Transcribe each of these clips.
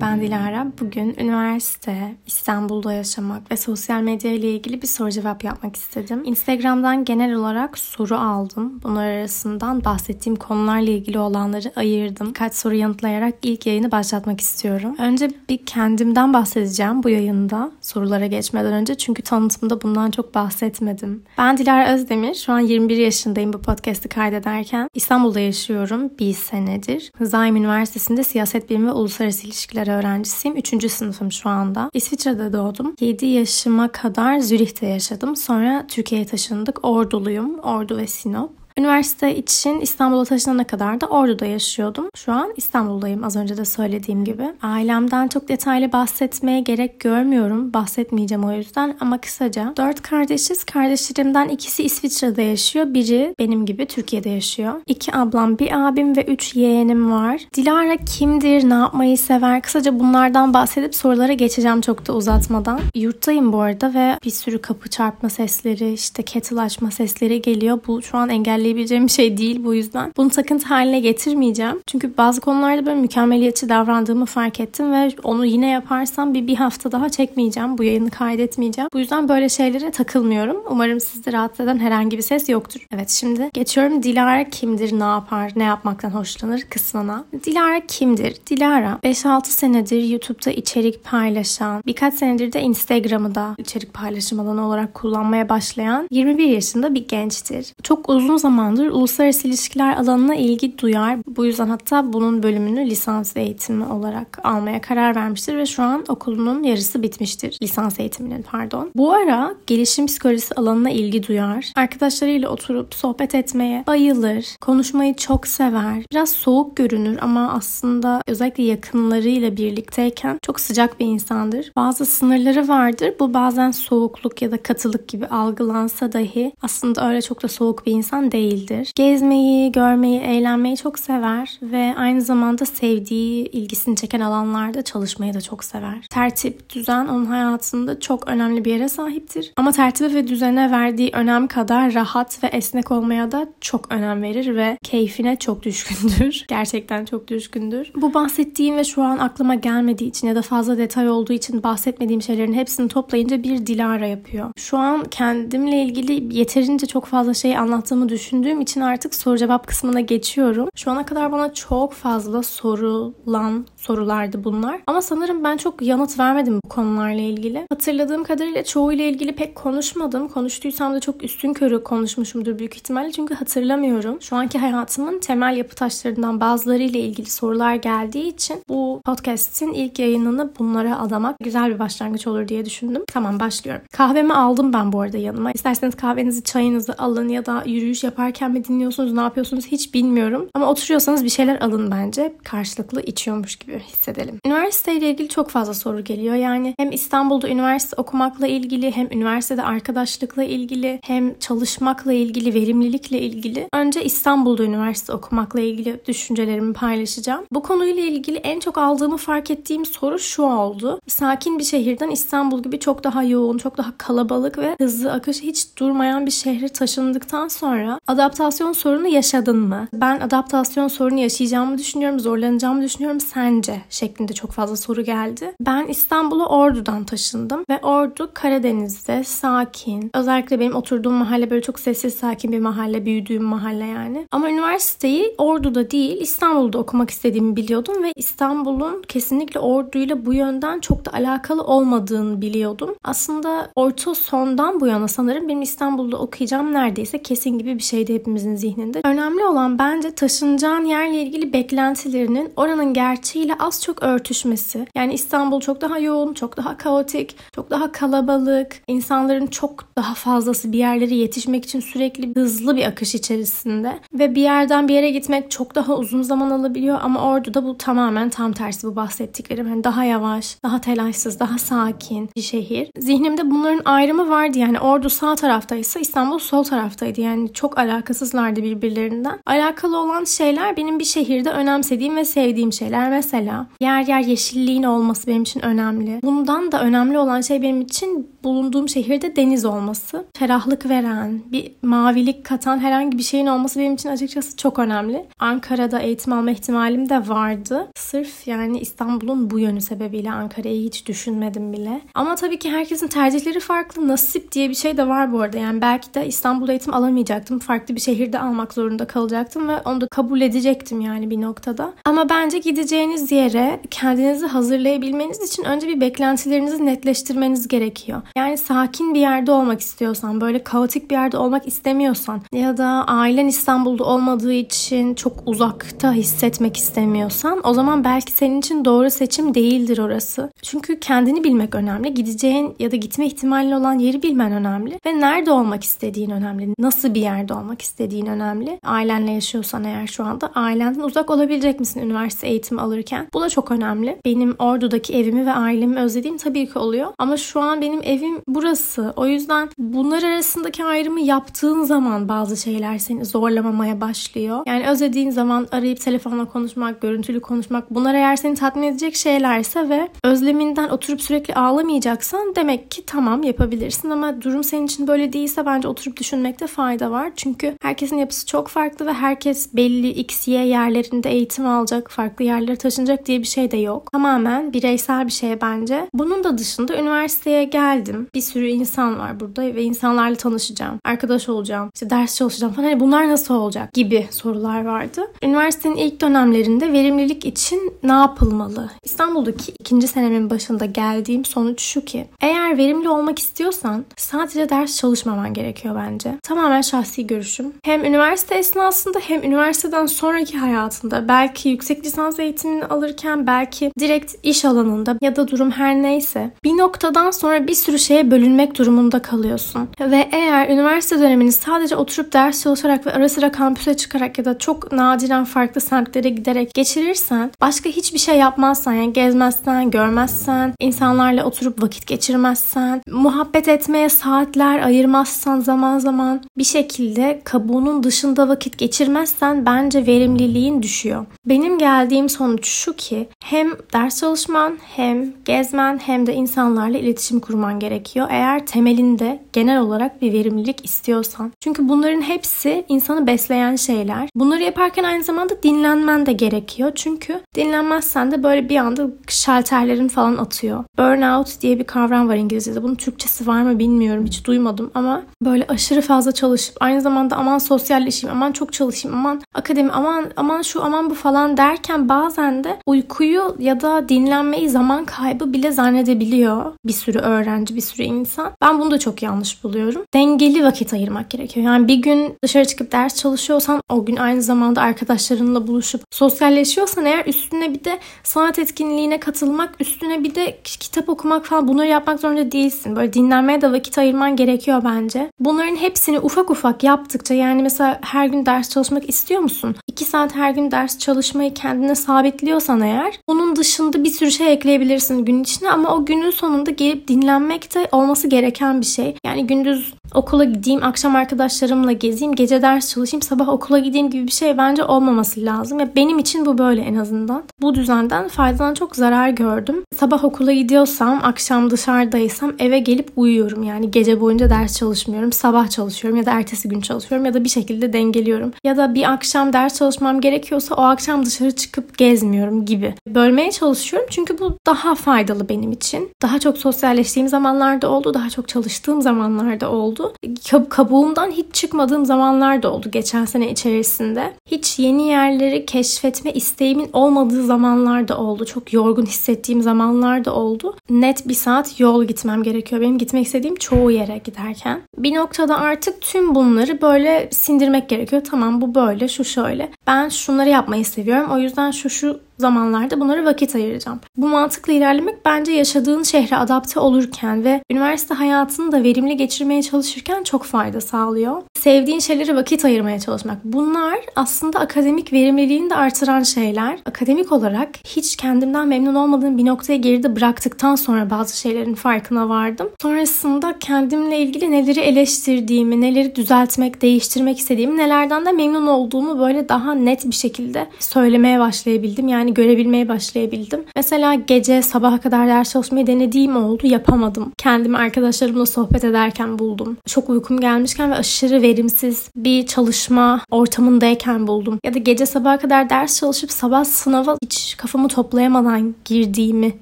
ben Dilara. Bugün üniversite, İstanbul'da yaşamak ve sosyal medya ile ilgili bir soru cevap yapmak istedim. Instagram'dan genel olarak soru aldım. Bunlar arasından bahsettiğim konularla ilgili olanları ayırdım. Kaç soru yanıtlayarak ilk yayını başlatmak istiyorum. Önce bir kendimden bahsedeceğim bu yayında sorulara geçmeden önce. Çünkü tanıtımda bundan çok bahsetmedim. Ben Dilara Özdemir. Şu an 21 yaşındayım bu podcast'i kaydederken. İstanbul'da yaşıyorum bir senedir. Zaim Üniversitesi'nde siyaset bilimi ve uluslararası ilişkiler öğrencisiyim. Üçüncü sınıfım şu anda. İsviçre'de doğdum. 7 yaşıma kadar Zürih'te yaşadım. Sonra Türkiye'ye taşındık. Orduluyum. Ordu ve Sinop. Üniversite için İstanbul'a taşınana kadar da Ordu'da yaşıyordum. Şu an İstanbul'dayım az önce de söylediğim gibi. Ailemden çok detaylı bahsetmeye gerek görmüyorum. Bahsetmeyeceğim o yüzden ama kısaca. Dört kardeşiz. Kardeşlerimden ikisi İsviçre'de yaşıyor. Biri benim gibi Türkiye'de yaşıyor. İki ablam, bir abim ve üç yeğenim var. Dilara kimdir, ne yapmayı sever? Kısaca bunlardan bahsedip sorulara geçeceğim çok da uzatmadan. Yurttayım bu arada ve bir sürü kapı çarpma sesleri, işte kettle açma sesleri geliyor. Bu şu an engelli engelleyebileceğim bir şey değil bu yüzden. Bunu takıntı haline getirmeyeceğim. Çünkü bazı konularda böyle mükemmeliyetçi davrandığımı fark ettim ve onu yine yaparsam bir, bir hafta daha çekmeyeceğim. Bu yayını kaydetmeyeceğim. Bu yüzden böyle şeylere takılmıyorum. Umarım sizde rahatsız eden herhangi bir ses yoktur. Evet şimdi geçiyorum Dilara kimdir, ne yapar, ne yapmaktan hoşlanır kısmına. Dilara kimdir? Dilara 5-6 senedir YouTube'da içerik paylaşan, birkaç senedir de Instagram'ı da içerik paylaşım alanı olarak kullanmaya başlayan 21 yaşında bir gençtir. Çok uzun zaman zamandır uluslararası ilişkiler alanına ilgi duyar. Bu yüzden hatta bunun bölümünü lisans eğitimi olarak almaya karar vermiştir ve şu an okulunun yarısı bitmiştir. Lisans eğitiminin pardon. Bu ara gelişim psikolojisi alanına ilgi duyar. Arkadaşlarıyla oturup sohbet etmeye bayılır. Konuşmayı çok sever. Biraz soğuk görünür ama aslında özellikle yakınlarıyla birlikteyken çok sıcak bir insandır. Bazı sınırları vardır. Bu bazen soğukluk ya da katılık gibi algılansa dahi aslında öyle çok da soğuk bir insan değil değildir. Gezmeyi, görmeyi, eğlenmeyi çok sever ve aynı zamanda sevdiği, ilgisini çeken alanlarda çalışmayı da çok sever. Tertip, düzen onun hayatında çok önemli bir yere sahiptir. Ama tertibe ve düzene verdiği önem kadar rahat ve esnek olmaya da çok önem verir ve keyfine çok düşkündür. Gerçekten çok düşkündür. Bu bahsettiğim ve şu an aklıma gelmediği için ya da fazla detay olduğu için bahsetmediğim şeylerin hepsini toplayınca bir Dilara yapıyor. Şu an kendimle ilgili yeterince çok fazla şey anlattığımı düşünüyorum düşündüğüm için artık soru cevap kısmına geçiyorum. Şu ana kadar bana çok fazla sorulan sorulardı bunlar. Ama sanırım ben çok yanıt vermedim bu konularla ilgili. Hatırladığım kadarıyla çoğuyla ilgili pek konuşmadım. Konuştuysam da çok üstün körü konuşmuşumdur büyük ihtimalle. Çünkü hatırlamıyorum. Şu anki hayatımın temel yapı taşlarından bazılarıyla ilgili sorular geldiği için bu podcast'in ilk yayınını bunlara adamak güzel bir başlangıç olur diye düşündüm. Tamam başlıyorum. Kahvemi aldım ben bu arada yanıma. İsterseniz kahvenizi, çayınızı alın ya da yürüyüş yaparken mi dinliyorsunuz, ne yapıyorsunuz hiç bilmiyorum. Ama oturuyorsanız bir şeyler alın bence. Karşılıklı içiyormuş gibi hissedelim. Üniversiteyle ilgili çok fazla soru geliyor. Yani hem İstanbul'da üniversite okumakla ilgili, hem üniversitede arkadaşlıkla ilgili, hem çalışmakla ilgili, verimlilikle ilgili. Önce İstanbul'da üniversite okumakla ilgili düşüncelerimi paylaşacağım. Bu konuyla ilgili en çok aldığımı fark ettiğim soru şu oldu. Sakin bir şehirden İstanbul gibi çok daha yoğun, çok daha kalabalık ve hızlı akışı hiç durmayan bir şehre taşındıktan sonra adaptasyon sorunu yaşadın mı? Ben adaptasyon sorunu yaşayacağımı düşünüyorum, zorlanacağımı düşünüyorum. Sence? şeklinde çok fazla soru geldi. Ben İstanbul'a Ordu'dan taşındım ve Ordu Karadeniz'de sakin. Özellikle benim oturduğum mahalle böyle çok sessiz sakin bir mahalle, büyüdüğüm mahalle yani. Ama üniversiteyi Ordu'da değil İstanbul'da okumak istediğimi biliyordum ve İstanbul'un kesinlikle Ordu'yla bu yönden çok da alakalı olmadığını biliyordum. Aslında orta sondan bu yana sanırım benim İstanbul'da okuyacağım neredeyse kesin gibi bir şeydi hepimizin zihninde. Önemli olan bence taşınacağın yerle ilgili beklentilerinin oranın gerçeğiyle az çok örtüşmesi. Yani İstanbul çok daha yoğun, çok daha kaotik, çok daha kalabalık. İnsanların çok daha fazlası bir yerlere yetişmek için sürekli hızlı bir akış içerisinde. Ve bir yerden bir yere gitmek çok daha uzun zaman alabiliyor ama orada da bu tamamen tam tersi bu bahsettiklerim. Yani daha yavaş, daha telaşsız, daha sakin bir şehir. Zihnimde bunların ayrımı vardı yani ordu sağ taraftaysa İstanbul sol taraftaydı. Yani çok alakasızlardı birbirlerinden. Alakalı olan şeyler benim bir şehirde önemsediğim ve sevdiğim şeyler. Mesela yer yer yeşilliğin olması benim için önemli. Bundan da önemli olan şey benim için bulunduğum şehirde deniz olması. Ferahlık veren, bir mavilik katan herhangi bir şeyin olması benim için açıkçası çok önemli. Ankara'da eğitim alma ihtimalim de vardı. Sırf yani İstanbul'un bu yönü sebebiyle Ankara'yı hiç düşünmedim bile. Ama tabii ki herkesin tercihleri farklı. Nasip diye bir şey de var bu arada. Yani belki de İstanbul'da eğitim alamayacaktım. Farklı bir şehirde almak zorunda kalacaktım ve onu da kabul edecektim yani bir noktada. Ama bence gideceğiniz yere kendinizi hazırlayabilmeniz için önce bir beklentilerinizi netleştirmeniz gerekiyor. Yani sakin bir yerde olmak istiyorsan, böyle kaotik bir yerde olmak istemiyorsan ya da ailen İstanbul'da olmadığı için çok uzakta hissetmek istemiyorsan o zaman belki senin için doğru seçim değildir orası. Çünkü kendini bilmek önemli. Gideceğin ya da gitme ihtimali olan yeri bilmen önemli. Ve nerede olmak istediğin önemli. Nasıl bir yerde olmak istediğin önemli. Ailenle yaşıyorsan eğer şu anda ailenden uzak olabilecek misin üniversite eğitimi alırken? Bu da çok önemli. Benim Ordu'daki evimi ve ailemi özlediğim tabii ki oluyor. Ama şu an benim evim burası. O yüzden bunlar arasındaki ayrımı yaptığın zaman bazı şeyler seni zorlamamaya başlıyor. Yani özlediğin zaman arayıp telefonla konuşmak, görüntülü konuşmak bunlar eğer seni tatmin edecek şeylerse ve özleminden oturup sürekli ağlamayacaksan demek ki tamam yapabilirsin ama durum senin için böyle değilse bence oturup düşünmekte fayda var. Çünkü herkesin yapısı çok farklı ve herkes belli X, Y yerlerinde eğitim alacak, farklı yerlere taşınacak diye bir şey de yok. Tamamen bireysel bir şey bence. Bunun da dışında üniversiteye geldim. Bir sürü insan var burada ve insanlarla tanışacağım. Arkadaş olacağım. işte ders çalışacağım falan. Hani bunlar nasıl olacak gibi sorular vardı. Üniversitenin ilk dönemlerinde verimlilik için ne yapılmalı? İstanbul'daki ikinci senemin başında geldiğim sonuç şu ki eğer verimli olmak istiyorsan sadece ders çalışmaman gerekiyor bence. Tamamen şahsi görüşüm. Hem üniversite esnasında hem üniversiteden sonraki hayatında belki yüksek lisans eğitimini alırken belki direkt iş alanında ya da durum her neyse bir noktadan sonra bir sürü şeye bölünmek durumunda kalıyorsun. Ve eğer üniversite dönemini sadece oturup ders çalışarak ve ara sıra kampüse çıkarak ya da çok nadiren farklı semtlere giderek geçirirsen başka hiçbir şey yapmazsan yani gezmezsen, görmezsen, insanlarla oturup vakit geçirmezsen, muhabbet etmeye saatler ayırmazsan zaman zaman bir şekilde kabuğunun dışında vakit geçirmezsen bence verimliliğin düşüyor. Benim geldiğim sonuç şu ki hem ders çalışman hem gezmen hem de insanlarla iletişim kurman gerekiyor. Eğer temelinde genel olarak bir verimlilik istiyorsan. Çünkü bunların hepsi insanı besleyen şeyler. Bunları yaparken aynı zamanda dinlenmen de gerekiyor. Çünkü dinlenmezsen de böyle bir anda şalterlerin falan atıyor. Burnout diye bir kavram var İngilizce'de. Bunun Türkçesi var mı bilmiyorum. Hiç duymadım ama böyle aşırı fazla çalışıp aynı zamanda aman sosyalleşeyim, aman çok çalışayım, aman akademi, aman aman şu, aman bu falan derken bazen de uykuyu ya da dinlenmeyi zaman kaybı bile zannedebiliyor bir sürü öğrenci, bir sürü insan. Ben bunu da çok yanlış buluyorum. Dengeli vakit ayırmak gerekiyor. Yani bir gün dışarı çıkıp ders çalışıyorsan o gün aynı zamanda arkadaşlarınla buluşup sosyalleşiyorsan eğer üstüne bir de sanat etkinliğine katılmak, üstüne bir de kitap okumak falan bunları yapmak zorunda değilsin. Böyle dinlenmeye de vakit ayırman gerekiyor bence. Bunların hepsini ufak ufak yaptıkça yani mesela her gün ders çalışmak istiyor musun? 2 saat her gün ders çalışmayı kendine sabitliyorsan eğer bunun dışında bir sürü şey ekleyebilirsin gün içine ama o günün sonunda gelip dinlenmek de olması gereken bir şey. Yani gündüz okula gideyim, akşam arkadaşlarımla gezeyim, gece ders çalışayım, sabah okula gideyim gibi bir şey bence olmaması lazım. Ya benim için bu böyle en azından. Bu düzenden faydadan çok zarar gördüm. Sabah okula gidiyorsam, akşam dışarıdaysam eve gelip uyuyorum. Yani gece boyunca ders çalışmıyorum, sabah çalışıyorum ya da ertesi gün çalışıyorum ya da bir şekilde dengeliyorum. Ya da bir akşam ders çalışmam gerekiyorsa o akşam dışarı çıkıp gezmiyorum gibi. Bölmeye çalışıyorum çünkü bu daha faydalı benim için. Daha çok sosyalleştiğim zamanlarda oldu, daha çok çalıştığım zamanlarda oldu. Kab- kabuğumdan hiç çıkmadığım zamanlar da oldu geçen sene içerisinde. Hiç yeni yerleri keşfetme isteğimin olmadığı zamanlar da oldu. Çok yorgun hissettiğim zamanlar da oldu. Net bir saat yol gitmem gerekiyor. Benim gitmek istediğim çoğu yere giderken. Bir noktada artık tüm bunları böyle sindirmek gerekiyor. Tamam bu böyle, şu şöyle. Ben şunları yapmayı seviyorum. O yüzden şu şu zamanlarda bunlara vakit ayıracağım. Bu mantıkla ilerlemek bence yaşadığın şehre adapte olurken ve üniversite hayatını da verimli geçirmeye çalışırken çok fayda sağlıyor. Sevdiğin şeylere vakit ayırmaya çalışmak. Bunlar aslında akademik verimliliğini de artıran şeyler. Akademik olarak hiç kendimden memnun olmadığım bir noktaya geride bıraktıktan sonra bazı şeylerin farkına vardım. Sonrasında kendimle ilgili neleri eleştirdiğimi, neleri düzeltmek, değiştirmek istediğimi, nelerden de memnun olduğumu böyle daha net bir şekilde söylemeye başlayabildim. Yani görebilmeye başlayabildim. Mesela gece sabaha kadar ders çalışmayı denediğim oldu. Yapamadım. Kendimi arkadaşlarımla sohbet ederken buldum. Çok uykum gelmişken ve aşırı verimsiz bir çalışma ortamındayken buldum. Ya da gece sabaha kadar ders çalışıp sabah sınava hiç kafamı toplayamadan girdiğimi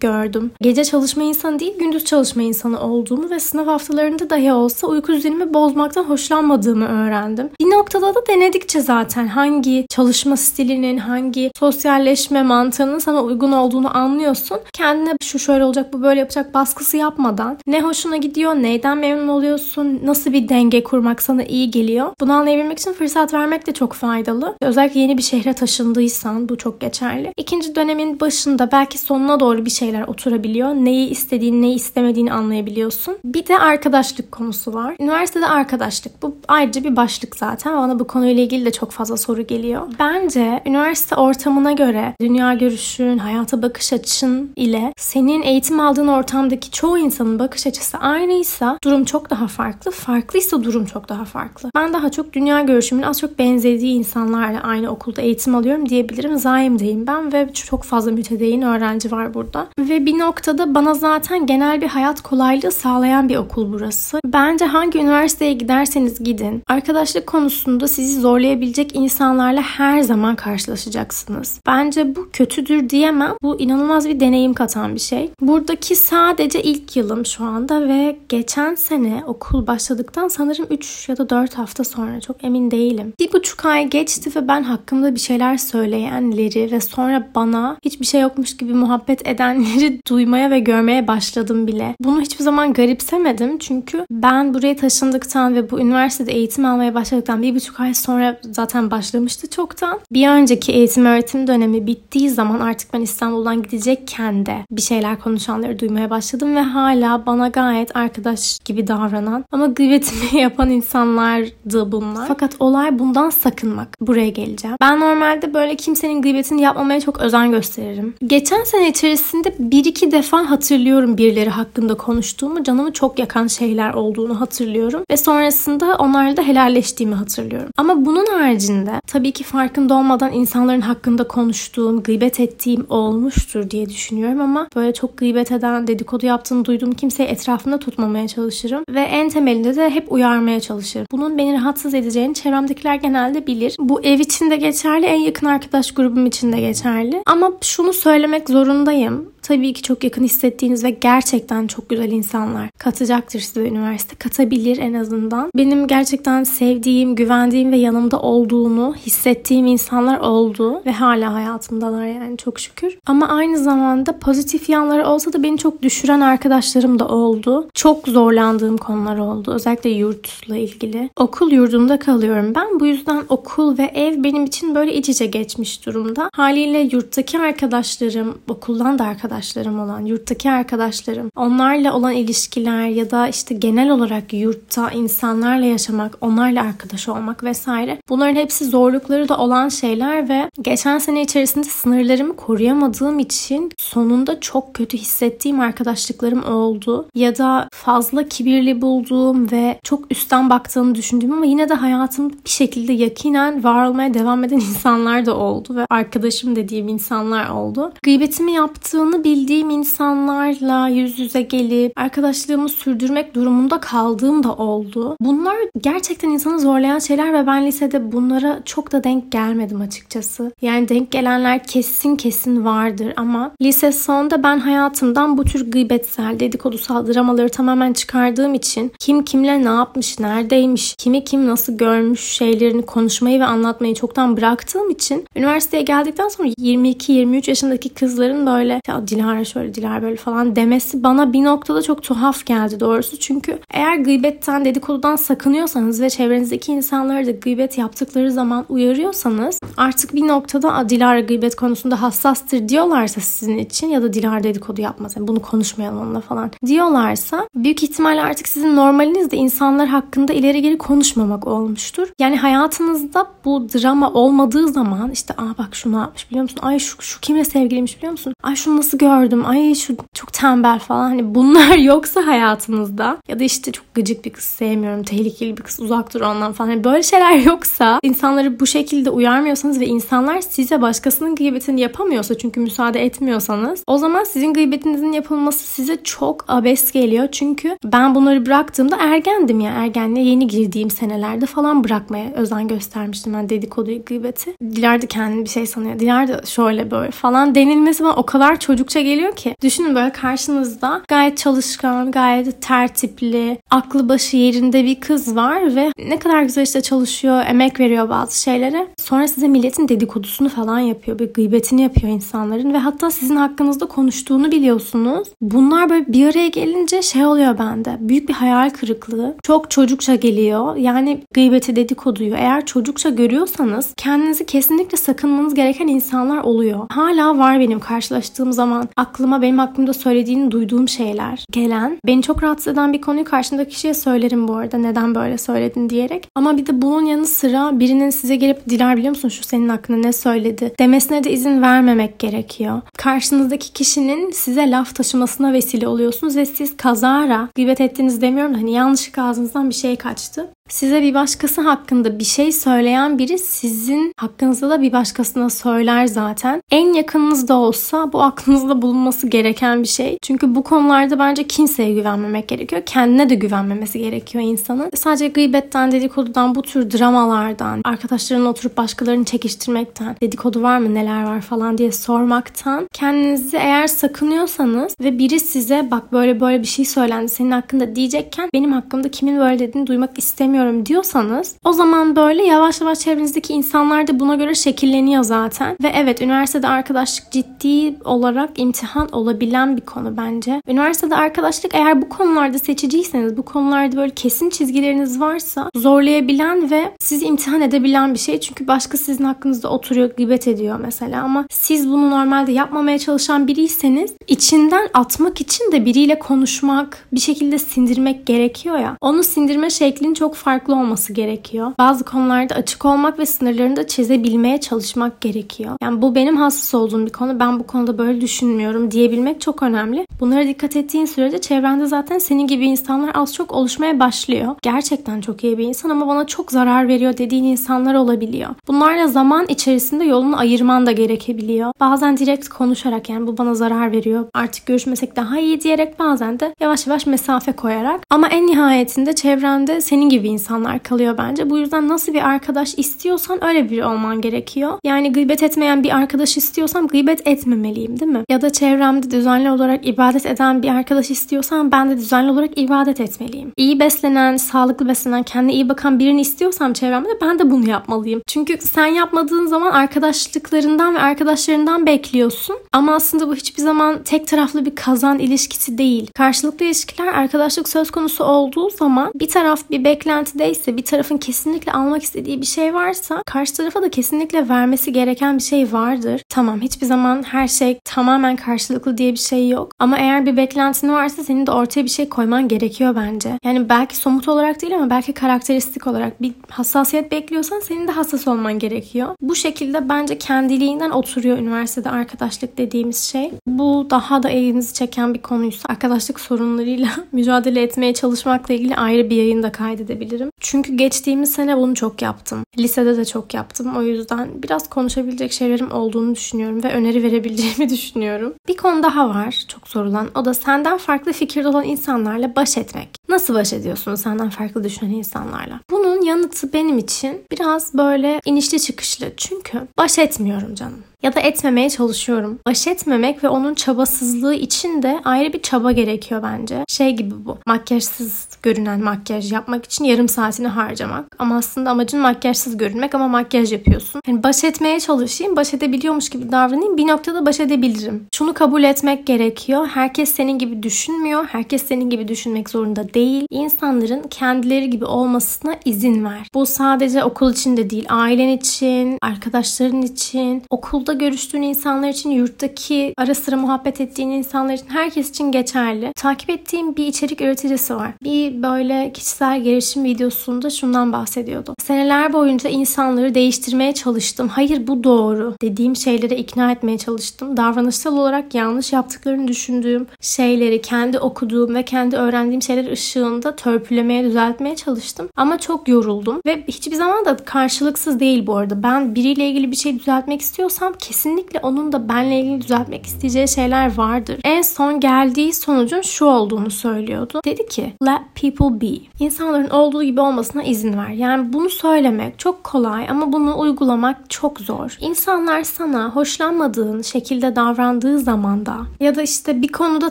gördüm. Gece çalışma insanı değil gündüz çalışma insanı olduğumu ve sınav haftalarında dahi olsa uyku düzenimi bozmaktan hoşlanmadığımı öğrendim. Bir noktada da denedikçe zaten hangi çalışma stilinin, hangi sosyalleşme mantığının sana uygun olduğunu anlıyorsun. Kendine şu şöyle olacak, bu böyle yapacak baskısı yapmadan ne hoşuna gidiyor, neyden memnun oluyorsun, nasıl bir denge kurmak sana iyi geliyor. Bunu anlayabilmek için fırsat vermek de çok faydalı. Özellikle yeni bir şehre taşındıysan bu çok geçerli. İkinci dönemin başında belki sonuna doğru bir şeyler oturabiliyor. Neyi istediğini, neyi istemediğini anlayabiliyorsun. Bir de arkadaşlık konusu var. Üniversitede arkadaşlık. Bu ayrıca bir başlık zaten. Bana bu konuyla ilgili de çok fazla soru geliyor. Bence üniversite ortamına göre dünya görüşün, hayata bakış açın ile senin eğitim aldığın ortamdaki çoğu insanın bakış açısı aynıysa durum çok daha farklı. Farklıysa durum çok daha farklı. Ben daha çok dünya görüşümün az çok benzediği insanlarla aynı okulda eğitim alıyorum diyebilirim. Zaim'deyim ben ve çok fazla mütedeyin öğrenci var burada. Ve bir noktada bana zaten genel bir hayat kolaylığı sağlayan bir okul burası. Bence hangi üniversiteye giderseniz gidin. Arkadaşlık konusunda sizi zorlayabilecek insanlarla her zaman karşılaşacaksınız. Bence bu kötüdür diyemem. Bu inanılmaz bir deneyim katan bir şey. Buradaki sadece ilk yılım şu anda ve geçen sene okul başladıktan sanırım 3 ya da 4 hafta sonra çok emin değilim. Bir buçuk ay geçti ve ben hakkımda bir şeyler söyleyenleri ve sonra bana hiçbir şey yokmuş gibi muhabbet edenleri duymaya ve görmeye başladım bile. Bunu hiçbir zaman garipsemedim çünkü ben buraya taşındıktan ve bu üniversitede eğitim almaya başladıktan bir buçuk ay sonra zaten başlamıştı çoktan. Bir önceki eğitim öğretim dönemi bittiği zaman artık ben İstanbul'dan gidecekken de bir şeyler konuşanları duymaya başladım ve hala bana gayet arkadaş gibi davranan ama gıybetimi yapan insanlardı bunlar. Fakat olay bundan sakınmak. Buraya geleceğim. Ben normalde böyle kimsenin gıybetini yapmamaya çok özen gösteririm. Geçen sene içerisinde bir iki defa hatırlıyorum birileri hakkında konuştuğumu. Canımı çok yakan şeyler olduğunu hatırlıyorum. Ve sonrasında onlarla da helalleştiğimi hatırlıyorum. Ama bunun haricinde tabii ki farkında olmadan insanların hakkında konuştuğum, gıybet ettiğim olmuştur diye düşünüyorum ama böyle çok gıybet eden, dedikodu yaptığını duyduğum kimseyi etrafında tutmamaya çalışırım. Ve en temelinde de hep uyarmaya çalışırım. Bunun beni rahatsız edeceğini çevremdekiler genelde bilir. Bu ev için de geçerli, en yakın arkadaş grubum için de geçerli. Ama şunu söylemek zorundayım tabii ki çok yakın hissettiğiniz ve gerçekten çok güzel insanlar katacaktır size üniversite. Katabilir en azından. Benim gerçekten sevdiğim, güvendiğim ve yanımda olduğunu hissettiğim insanlar oldu ve hala hayatımdalar yani çok şükür. Ama aynı zamanda pozitif yanları olsa da beni çok düşüren arkadaşlarım da oldu. Çok zorlandığım konular oldu. Özellikle yurtla ilgili. Okul yurdunda kalıyorum ben. Bu yüzden okul ve ev benim için böyle iç içe geçmiş durumda. Haliyle yurttaki arkadaşlarım, okuldan da arkadaşlarım olan, yurttaki arkadaşlarım, onlarla olan ilişkiler ya da işte genel olarak yurtta insanlarla yaşamak, onlarla arkadaş olmak vesaire. Bunların hepsi zorlukları da olan şeyler ve geçen sene içerisinde sınırlarımı koruyamadığım için sonunda çok kötü hissettiğim arkadaşlıklarım oldu. Ya da fazla kibirli bulduğum ve çok üstten baktığını düşündüğüm ama yine de hayatımda bir şekilde yakinen var olmaya devam eden insanlar da oldu ve arkadaşım dediğim insanlar oldu. Gıybetimi yaptığını bildiğim insanlarla yüz yüze gelip arkadaşlığımı sürdürmek durumunda kaldığım da oldu. Bunlar gerçekten insanı zorlayan şeyler ve ben lisede bunlara çok da denk gelmedim açıkçası. Yani denk gelenler kesin kesin vardır ama lise sonunda ben hayatımdan bu tür gıybetsel, dedikodusal dramaları tamamen çıkardığım için kim kimle ne yapmış, neredeymiş, kimi kim nasıl görmüş şeylerini konuşmayı ve anlatmayı çoktan bıraktığım için üniversiteye geldikten sonra 22-23 yaşındaki kızların böyle ya Dilara şöyle Dilara böyle falan demesi bana bir noktada çok tuhaf geldi doğrusu. Çünkü eğer gıybetten dedikodudan sakınıyorsanız ve çevrenizdeki insanları da gıybet yaptıkları zaman uyarıyorsanız artık bir noktada Dilara gıybet konusunda hassastır diyorlarsa sizin için ya da Dilara dedikodu yapmaz. Yani bunu konuşmayalım onunla falan diyorlarsa büyük ihtimalle artık sizin normaliniz de insanlar hakkında ileri geri konuşmamak olmuştur. Yani hayatınızda bu drama olmadığı zaman işte aa bak şunu yapmış biliyor musun? Ay şu, şu kimle sevgiliymiş biliyor musun? Ay şunu nasıl gördüm? Ay şu çok tembel falan. Hani bunlar yoksa hayatınızda ya da işte çok gıcık bir kız sevmiyorum, tehlikeli bir kız uzak dur ondan falan. Hani böyle şeyler yoksa insanları bu şekilde uyarmıyorsanız ve insanlar size başkasının gıybetini yapamıyorsa çünkü müsaade etmiyorsanız o zaman sizin gıybetinizin yapılması size çok abes geliyor. Çünkü ben bunları bıraktığımda ergendim ya. Ergenliğe yeni girdiğim senelerde falan bırakmaya özen göstermiştim ben dedikoduyu, gıybeti. Dilar da kendini bir şey sanıyor. Dilar da şöyle böyle falan denilmesi bana o kadar çocukça geliyor ki. Düşünün böyle karşınızda gayet çalışkan, gayet tertipli, aklı başı yerinde bir kız var ve ne kadar güzel işte çalışıyor, emek veriyor bazı şeylere. Sonra size milletin dedikodusunu falan yapıyor. Bir gıybetini yapıyor insanların ve hatta sizin hakkınızda konuştuğunu biliyorsunuz. Bunlar böyle bir araya gelince şey oluyor bende. Büyük bir hayal kırıklığı. Çok çocukça geliyor. Yani gıybeti dedikoduyu eğer çocukça görüyorsanız kendinizi kesinlikle sakınmanız gereken insanlar oluyor. Hala var benim karşılaştığım zaman aklıma benim hakkımda söylediğini duyduğum şeyler gelen. Beni çok rahatsız eden bir konuyu karşımdaki kişiye söylerim bu arada neden böyle söyledin diyerek. Ama bir de bunun yanı sıra birinin size gelip Dilar biliyor musun şu senin hakkında ne söyledi demesine de izin vermemek gerekiyor. Karşınızdaki kişinin size laf taşımasına vesile oluyorsunuz ve siz kazara gıybet ettiğiniz demiyorum da hani yanlışlıkla ağzınızdan bir şey kaçtı. Size bir başkası hakkında bir şey söyleyen biri sizin hakkınızda da bir başkasına söyler zaten. En yakınınızda olsa bu aklınızda bulunması gereken bir şey. Çünkü bu konularda bence kimseye güvenmemek gerekiyor. Kendine de güvenmemesi gerekiyor insanın. Sadece gıybetten, dedikodudan, bu tür dramalardan, arkadaşlarınla oturup başkalarını çekiştirmekten, dedikodu var mı, neler var falan diye sormaktan kendinizi eğer sakınıyorsanız ve biri size bak böyle böyle bir şey söylendi senin hakkında diyecekken benim hakkımda kimin böyle dediğini duymak istemiyorum istemiyorum diyorsanız o zaman böyle yavaş yavaş çevrenizdeki insanlar da buna göre şekilleniyor zaten. Ve evet üniversitede arkadaşlık ciddi olarak imtihan olabilen bir konu bence. Üniversitede arkadaşlık eğer bu konularda seçiciyseniz, bu konularda böyle kesin çizgileriniz varsa zorlayabilen ve sizi imtihan edebilen bir şey. Çünkü başka sizin hakkınızda oturuyor, gıybet ediyor mesela ama siz bunu normalde yapmamaya çalışan biriyseniz içinden atmak için de biriyle konuşmak, bir şekilde sindirmek gerekiyor ya. Onu sindirme şeklin çok farklı olması gerekiyor. Bazı konularda açık olmak ve sınırlarını da çizebilmeye çalışmak gerekiyor. Yani bu benim hassas olduğum bir konu. Ben bu konuda böyle düşünmüyorum diyebilmek çok önemli. Bunlara dikkat ettiğin sürece çevrende zaten senin gibi insanlar az çok oluşmaya başlıyor. Gerçekten çok iyi bir insan ama bana çok zarar veriyor dediğin insanlar olabiliyor. Bunlarla zaman içerisinde yolunu ayırman da gerekebiliyor. Bazen direkt konuşarak yani bu bana zarar veriyor. Artık görüşmesek daha iyi diyerek bazen de yavaş yavaş mesafe koyarak. Ama en nihayetinde çevrende senin gibi insanlar kalıyor bence. Bu yüzden nasıl bir arkadaş istiyorsan öyle biri olman gerekiyor. Yani gıybet etmeyen bir arkadaş istiyorsam gıybet etmemeliyim değil mi? Ya da çevremde düzenli olarak ibadet eden bir arkadaş istiyorsam ben de düzenli olarak ibadet etmeliyim. İyi beslenen, sağlıklı beslenen, kendine iyi bakan birini istiyorsam çevremde ben de bunu yapmalıyım. Çünkü sen yapmadığın zaman arkadaşlıklarından ve arkadaşlarından bekliyorsun. Ama aslında bu hiçbir zaman tek taraflı bir kazan ilişkisi değil. Karşılıklı ilişkiler arkadaşlık söz konusu olduğu zaman bir taraf bir beklenti beklentideyse bir tarafın kesinlikle almak istediği bir şey varsa karşı tarafa da kesinlikle vermesi gereken bir şey vardır. Tamam hiçbir zaman her şey tamamen karşılıklı diye bir şey yok. Ama eğer bir beklentin varsa senin de ortaya bir şey koyman gerekiyor bence. Yani belki somut olarak değil ama belki karakteristik olarak bir hassasiyet bekliyorsan senin de hassas olman gerekiyor. Bu şekilde bence kendiliğinden oturuyor üniversitede arkadaşlık dediğimiz şey. Bu daha da elinizi çeken bir konuysa arkadaşlık sorunlarıyla mücadele etmeye çalışmakla ilgili ayrı bir yayında kaydedebilirim diyebilirim. Çünkü geçtiğimiz sene bunu çok yaptım. Lisede de çok yaptım. O yüzden biraz konuşabilecek şeylerim olduğunu düşünüyorum ve öneri verebileceğimi düşünüyorum. Bir konu daha var çok sorulan. O da senden farklı fikirde olan insanlarla baş etmek. Nasıl baş ediyorsun senden farklı düşünen insanlarla? Bunun yanıtı benim için biraz böyle inişli çıkışlı. Çünkü baş etmiyorum canım ya da etmemeye çalışıyorum. Baş etmemek ve onun çabasızlığı için de ayrı bir çaba gerekiyor bence. Şey gibi bu. Makyajsız görünen makyaj yapmak için yarım saatini harcamak. Ama aslında amacın makyajsız görünmek ama makyaj yapıyorsun. Yani baş etmeye çalışayım, baş edebiliyormuş gibi davranayım. Bir noktada baş edebilirim. Şunu kabul etmek gerekiyor. Herkes senin gibi düşünmüyor. Herkes senin gibi düşünmek zorunda değil. İnsanların kendileri gibi olmasına izin ver. Bu sadece okul için de değil. Ailen için, arkadaşların için, okul okulda görüştüğün insanlar için, yurttaki ara sıra muhabbet ettiğin insanlar için, herkes için geçerli. Takip ettiğim bir içerik üreticisi var. Bir böyle kişisel gelişim videosunda şundan bahsediyordu. Seneler boyunca insanları değiştirmeye çalıştım. Hayır bu doğru dediğim şeylere ikna etmeye çalıştım. Davranışsal olarak yanlış yaptıklarını düşündüğüm şeyleri kendi okuduğum ve kendi öğrendiğim şeyler ışığında törpülemeye, düzeltmeye çalıştım. Ama çok yoruldum ve hiçbir zaman da karşılıksız değil bu arada. Ben biriyle ilgili bir şey düzeltmek istiyorsam kesinlikle onun da benle ilgili düzeltmek isteyeceği şeyler vardır. En son geldiği sonucun şu olduğunu söylüyordu. Dedi ki let people be. İnsanların olduğu gibi olmasına izin ver. Yani bunu söylemek çok kolay ama bunu uygulamak çok zor. İnsanlar sana hoşlanmadığın şekilde davrandığı zaman da ya da işte bir konuda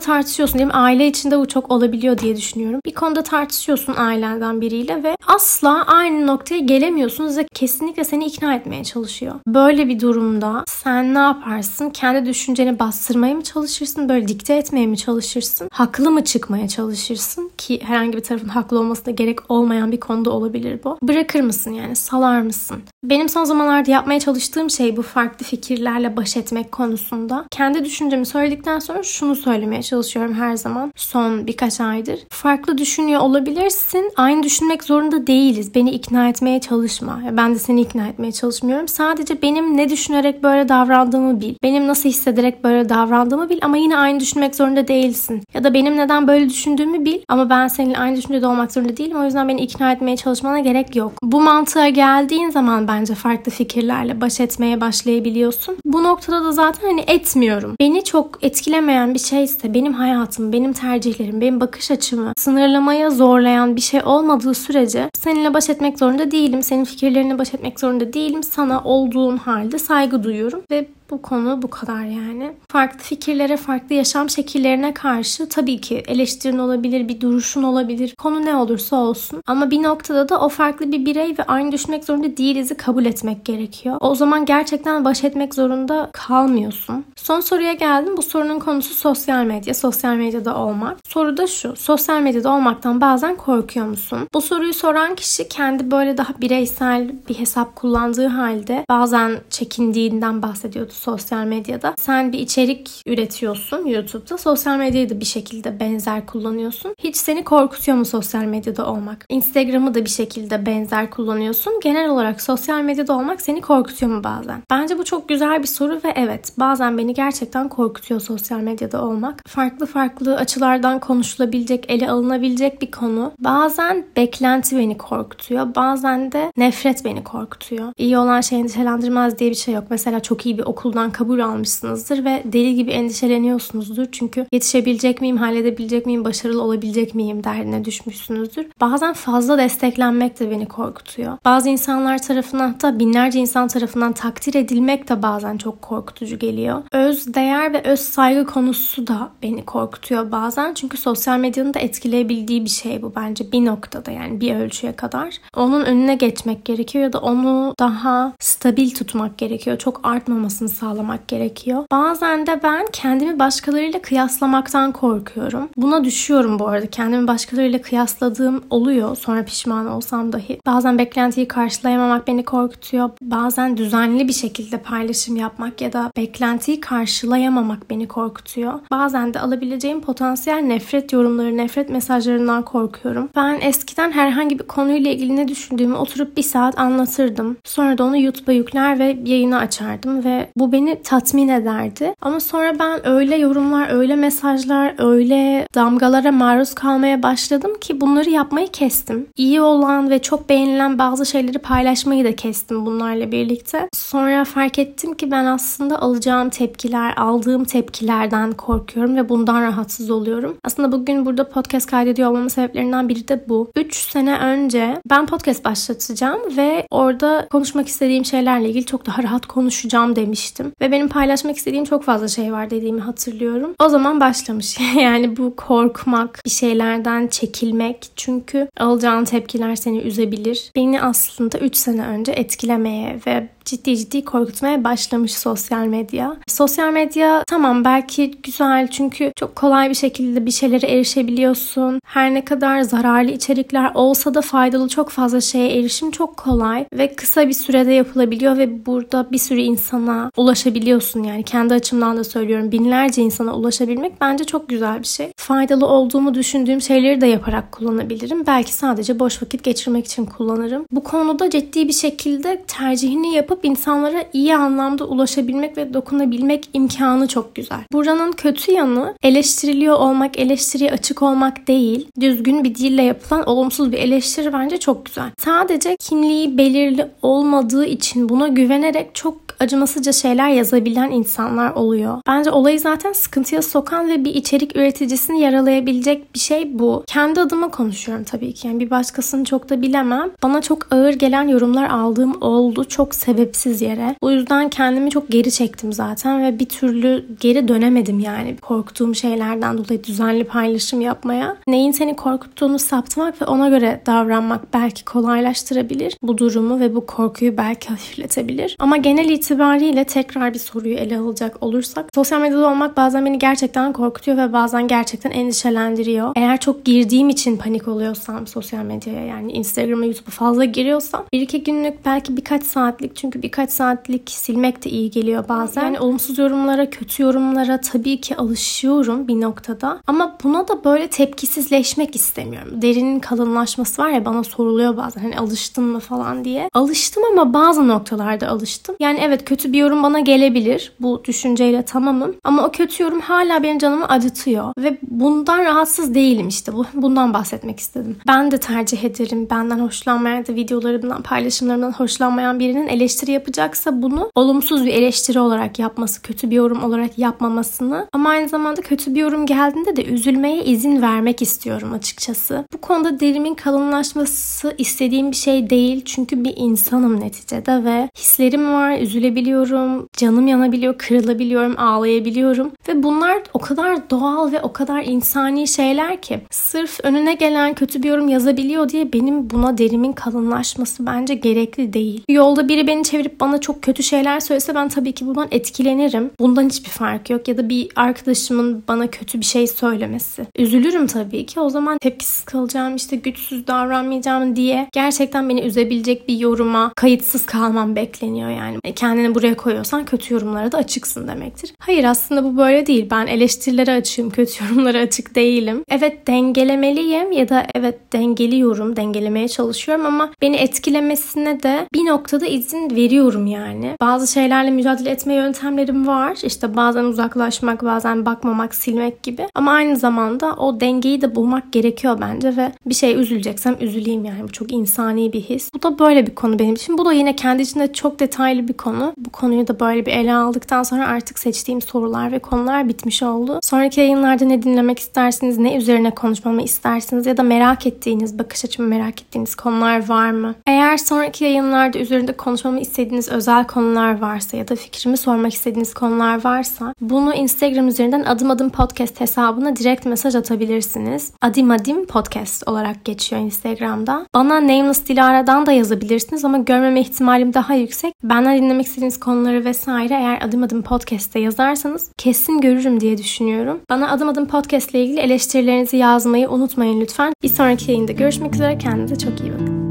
tartışıyorsun mi? Aile içinde bu çok olabiliyor diye düşünüyorum. Bir konuda tartışıyorsun ailenden biriyle ve asla aynı noktaya gelemiyorsunuz ve kesinlikle seni ikna etmeye çalışıyor. Böyle bir durumda sen ne yaparsın? Kendi düşünceni bastırmaya mı çalışırsın? Böyle dikte etmeye mi çalışırsın? Haklı mı çıkmaya çalışırsın? Ki herhangi bir tarafın haklı olmasına gerek olmayan bir konuda olabilir bu. Bırakır mısın yani? Salar mısın? Benim son zamanlarda yapmaya çalıştığım şey bu farklı fikirlerle baş etmek konusunda. Kendi düşüncemi söyledikten sonra şunu söylemeye çalışıyorum her zaman son birkaç aydır. Farklı düşünüyor olabilirsin. Aynı düşünmek zorunda değiliz. Beni ikna etmeye çalışma. Ben de seni ikna etmeye çalışmıyorum. Sadece benim ne düşünerek böyle davrandığımı bil. Benim nasıl hissederek böyle davrandığımı bil ama yine aynı düşünmek zorunda değilsin. Ya da benim neden böyle düşündüğümü bil ama ben seninle aynı düşüncede olmak zorunda değilim. O yüzden beni ikna etmeye çalışmana gerek yok. Bu mantığa geldiğin zaman bence farklı fikirlerle baş etmeye başlayabiliyorsun. Bu noktada da zaten hani etmiyorum. Beni çok etkilemeyen bir şeyse benim hayatım, benim tercihlerim, benim bakış açımı sınırlamaya zorlayan bir şey olmadığı sürece seninle baş etmek zorunda değilim. Senin fikirlerine baş etmek zorunda değilim. Sana olduğun halde saygı duyuyorum ve bu konu bu kadar yani. Farklı fikirlere, farklı yaşam şekillerine karşı tabii ki eleştirin olabilir, bir duruşun olabilir. Konu ne olursa olsun. Ama bir noktada da o farklı bir birey ve aynı düşünmek zorunda değilizi kabul etmek gerekiyor. O zaman gerçekten baş etmek zorunda kalmıyorsun. Son soruya geldim. Bu sorunun konusu sosyal medya, sosyal medyada olmak. Soru da şu. Sosyal medyada olmaktan bazen korkuyor musun? Bu soruyu soran kişi kendi böyle daha bireysel bir hesap kullandığı halde bazen çekindiğinden bahsediyordu sosyal medyada. Sen bir içerik üretiyorsun YouTube'da. Sosyal medyayı da bir şekilde benzer kullanıyorsun. Hiç seni korkutuyor mu sosyal medyada olmak? Instagram'ı da bir şekilde benzer kullanıyorsun. Genel olarak sosyal medyada olmak seni korkutuyor mu bazen? Bence bu çok güzel bir soru ve evet bazen beni gerçekten korkutuyor sosyal medyada olmak. Farklı farklı açılardan konuşulabilecek, ele alınabilecek bir konu. Bazen beklenti beni korkutuyor. Bazen de nefret beni korkutuyor. İyi olan şey endişelendirmez diye bir şey yok. Mesela çok iyi bir okul okuldan kabul almışsınızdır ve deli gibi endişeleniyorsunuzdur. Çünkü yetişebilecek miyim, halledebilecek miyim, başarılı olabilecek miyim derdine düşmüşsünüzdür. Bazen fazla desteklenmek de beni korkutuyor. Bazı insanlar tarafından hatta binlerce insan tarafından takdir edilmek de bazen çok korkutucu geliyor. Öz değer ve öz saygı konusu da beni korkutuyor bazen. Çünkü sosyal medyanın da etkileyebildiği bir şey bu bence bir noktada yani bir ölçüye kadar. Onun önüne geçmek gerekiyor ya da onu daha stabil tutmak gerekiyor. Çok artmamasını sağlamak gerekiyor. Bazen de ben kendimi başkalarıyla kıyaslamaktan korkuyorum. Buna düşüyorum bu arada. Kendimi başkalarıyla kıyasladığım oluyor. Sonra pişman olsam dahi. Bazen beklentiyi karşılayamamak beni korkutuyor. Bazen düzenli bir şekilde paylaşım yapmak ya da beklentiyi karşılayamamak beni korkutuyor. Bazen de alabileceğim potansiyel nefret yorumları, nefret mesajlarından korkuyorum. Ben eskiden herhangi bir konuyla ilgili ne düşündüğümü oturup bir saat anlatırdım. Sonra da onu YouTube'a yükler ve yayını açardım ve bu beni tatmin ederdi. Ama sonra ben öyle yorumlar, öyle mesajlar, öyle damgalara maruz kalmaya başladım ki bunları yapmayı kestim. İyi olan ve çok beğenilen bazı şeyleri paylaşmayı da kestim bunlarla birlikte. Sonra fark ettim ki ben aslında alacağım tepkiler, aldığım tepkilerden korkuyorum ve bundan rahatsız oluyorum. Aslında bugün burada podcast kaydediyor olmamın sebeplerinden biri de bu. 3 sene önce ben podcast başlatacağım ve orada konuşmak istediğim şeylerle ilgili çok daha rahat konuşacağım demiştim. Ve benim paylaşmak istediğim çok fazla şey var dediğimi hatırlıyorum. O zaman başlamış. yani bu korkmak, bir şeylerden çekilmek. Çünkü alacağın tepkiler seni üzebilir. Beni aslında 3 sene önce etkilemeye ve ciddi ciddi korkutmaya başlamış sosyal medya. Sosyal medya tamam belki güzel çünkü çok kolay bir şekilde bir şeylere erişebiliyorsun. Her ne kadar zararlı içerikler olsa da faydalı çok fazla şeye erişim çok kolay ve kısa bir sürede yapılabiliyor ve burada bir sürü insana ulaşabiliyorsun yani kendi açımdan da söylüyorum binlerce insana ulaşabilmek bence çok güzel bir şey. Faydalı olduğumu düşündüğüm şeyleri de yaparak kullanabilirim. Belki sadece boş vakit geçirmek için kullanırım. Bu konuda ciddi bir şekilde tercihini yapıp insanlara iyi anlamda ulaşabilmek ve dokunabilmek imkanı çok güzel. Buranın kötü yanı eleştiriliyor olmak, eleştiriye açık olmak değil. Düzgün bir dille yapılan olumsuz bir eleştiri bence çok güzel. Sadece kimliği belirli olmadığı için buna güvenerek çok acımasızca şeyler yazabilen insanlar oluyor. Bence olayı zaten sıkıntıya sokan ve bir içerik üreticisini yaralayabilecek bir şey bu. Kendi adıma konuşuyorum tabii ki. Yani bir başkasını çok da bilemem. Bana çok ağır gelen yorumlar aldığım oldu. Çok sebepsiz yere. Bu yüzden kendimi çok geri çektim zaten ve bir türlü geri dönemedim yani. Korktuğum şeylerden dolayı düzenli paylaşım yapmaya. Neyin seni korkuttuğunu saptamak ve ona göre davranmak belki kolaylaştırabilir bu durumu ve bu korkuyu belki hafifletebilir. Ama genel itibariyle itibariyle tekrar bir soruyu ele alacak olursak sosyal medyada olmak bazen beni gerçekten korkutuyor ve bazen gerçekten endişelendiriyor. Eğer çok girdiğim için panik oluyorsam sosyal medyaya yani Instagram'a YouTube'a fazla giriyorsam bir iki günlük belki birkaç saatlik çünkü birkaç saatlik silmek de iyi geliyor bazen. Yani olumsuz yorumlara, kötü yorumlara tabii ki alışıyorum bir noktada. Ama buna da böyle tepkisizleşmek istemiyorum. Derinin kalınlaşması var ya bana soruluyor bazen hani alıştın mı falan diye. Alıştım ama bazı noktalarda alıştım. Yani evet kötü bir yorum bana gelebilir. Bu düşünceyle tamamım. Ama o kötü yorum hala benim canımı acıtıyor. Ve bundan rahatsız değilim işte. Bu, bundan bahsetmek istedim. Ben de tercih ederim. Benden hoşlanmayan ya da videolarımdan, paylaşımlarımdan hoşlanmayan birinin eleştiri yapacaksa bunu olumsuz bir eleştiri olarak yapması, kötü bir yorum olarak yapmamasını ama aynı zamanda kötü bir yorum geldiğinde de üzülmeye izin vermek istiyorum açıkçası. Bu konuda derimin kalınlaşması istediğim bir şey değil. Çünkü bir insanım neticede ve hislerim var, üzülebiliyorum üzülebiliyorum, canım yanabiliyor, kırılabiliyorum, ağlayabiliyorum. Ve bunlar o kadar doğal ve o kadar insani şeyler ki sırf önüne gelen kötü bir yorum yazabiliyor diye benim buna derimin kalınlaşması bence gerekli değil. Yolda biri beni çevirip bana çok kötü şeyler söylese ben tabii ki bundan etkilenirim. Bundan hiçbir fark yok. Ya da bir arkadaşımın bana kötü bir şey söylemesi. Üzülürüm tabii ki. O zaman tepkisiz kalacağım, işte güçsüz davranmayacağım diye gerçekten beni üzebilecek bir yoruma kayıtsız kalmam bekleniyor yani. Kendi kendini buraya koyuyorsan kötü yorumlara da açıksın demektir. Hayır aslında bu böyle değil. Ben eleştirilere açığım, kötü yorumlara açık değilim. Evet dengelemeliyim ya da evet dengeliyorum, dengelemeye çalışıyorum ama beni etkilemesine de bir noktada izin veriyorum yani. Bazı şeylerle mücadele etme yöntemlerim var. İşte bazen uzaklaşmak, bazen bakmamak, silmek gibi. Ama aynı zamanda o dengeyi de bulmak gerekiyor bence ve bir şey üzüleceksem üzüleyim yani. Bu çok insani bir his. Bu da böyle bir konu benim için. Bu da yine kendi içinde çok detaylı bir Bu konuyu da böyle bir ele aldıktan sonra artık seçtiğim sorular ve konular bitmiş oldu. Sonraki yayınlarda ne dinlemek istersiniz, ne üzerine konuşmamı istersiniz ya da merak ettiğiniz, bakış açımı merak ettiğiniz konular var mı? Eğer sonraki yayınlarda üzerinde konuşmamı istediğiniz özel konular varsa ya da fikrimi sormak istediğiniz konular varsa bunu Instagram üzerinden adım adım podcast hesabına direkt mesaj atabilirsiniz. Adim adim podcast olarak geçiyor Instagram'da. Bana Nameless Dilara'dan da yazabilirsiniz ama görmeme ihtimalim daha yüksek. Benden dinlemek istediğiniz konuları vesaire eğer adım adım podcast'te yazarsanız kesin görürüm diye düşünüyorum. Bana adım adım podcast ile ilgili eleştirilerinizi yazmayı unutmayın lütfen. Bir sonraki yayında görüşmek üzere. Kendinize çok iyi bakın.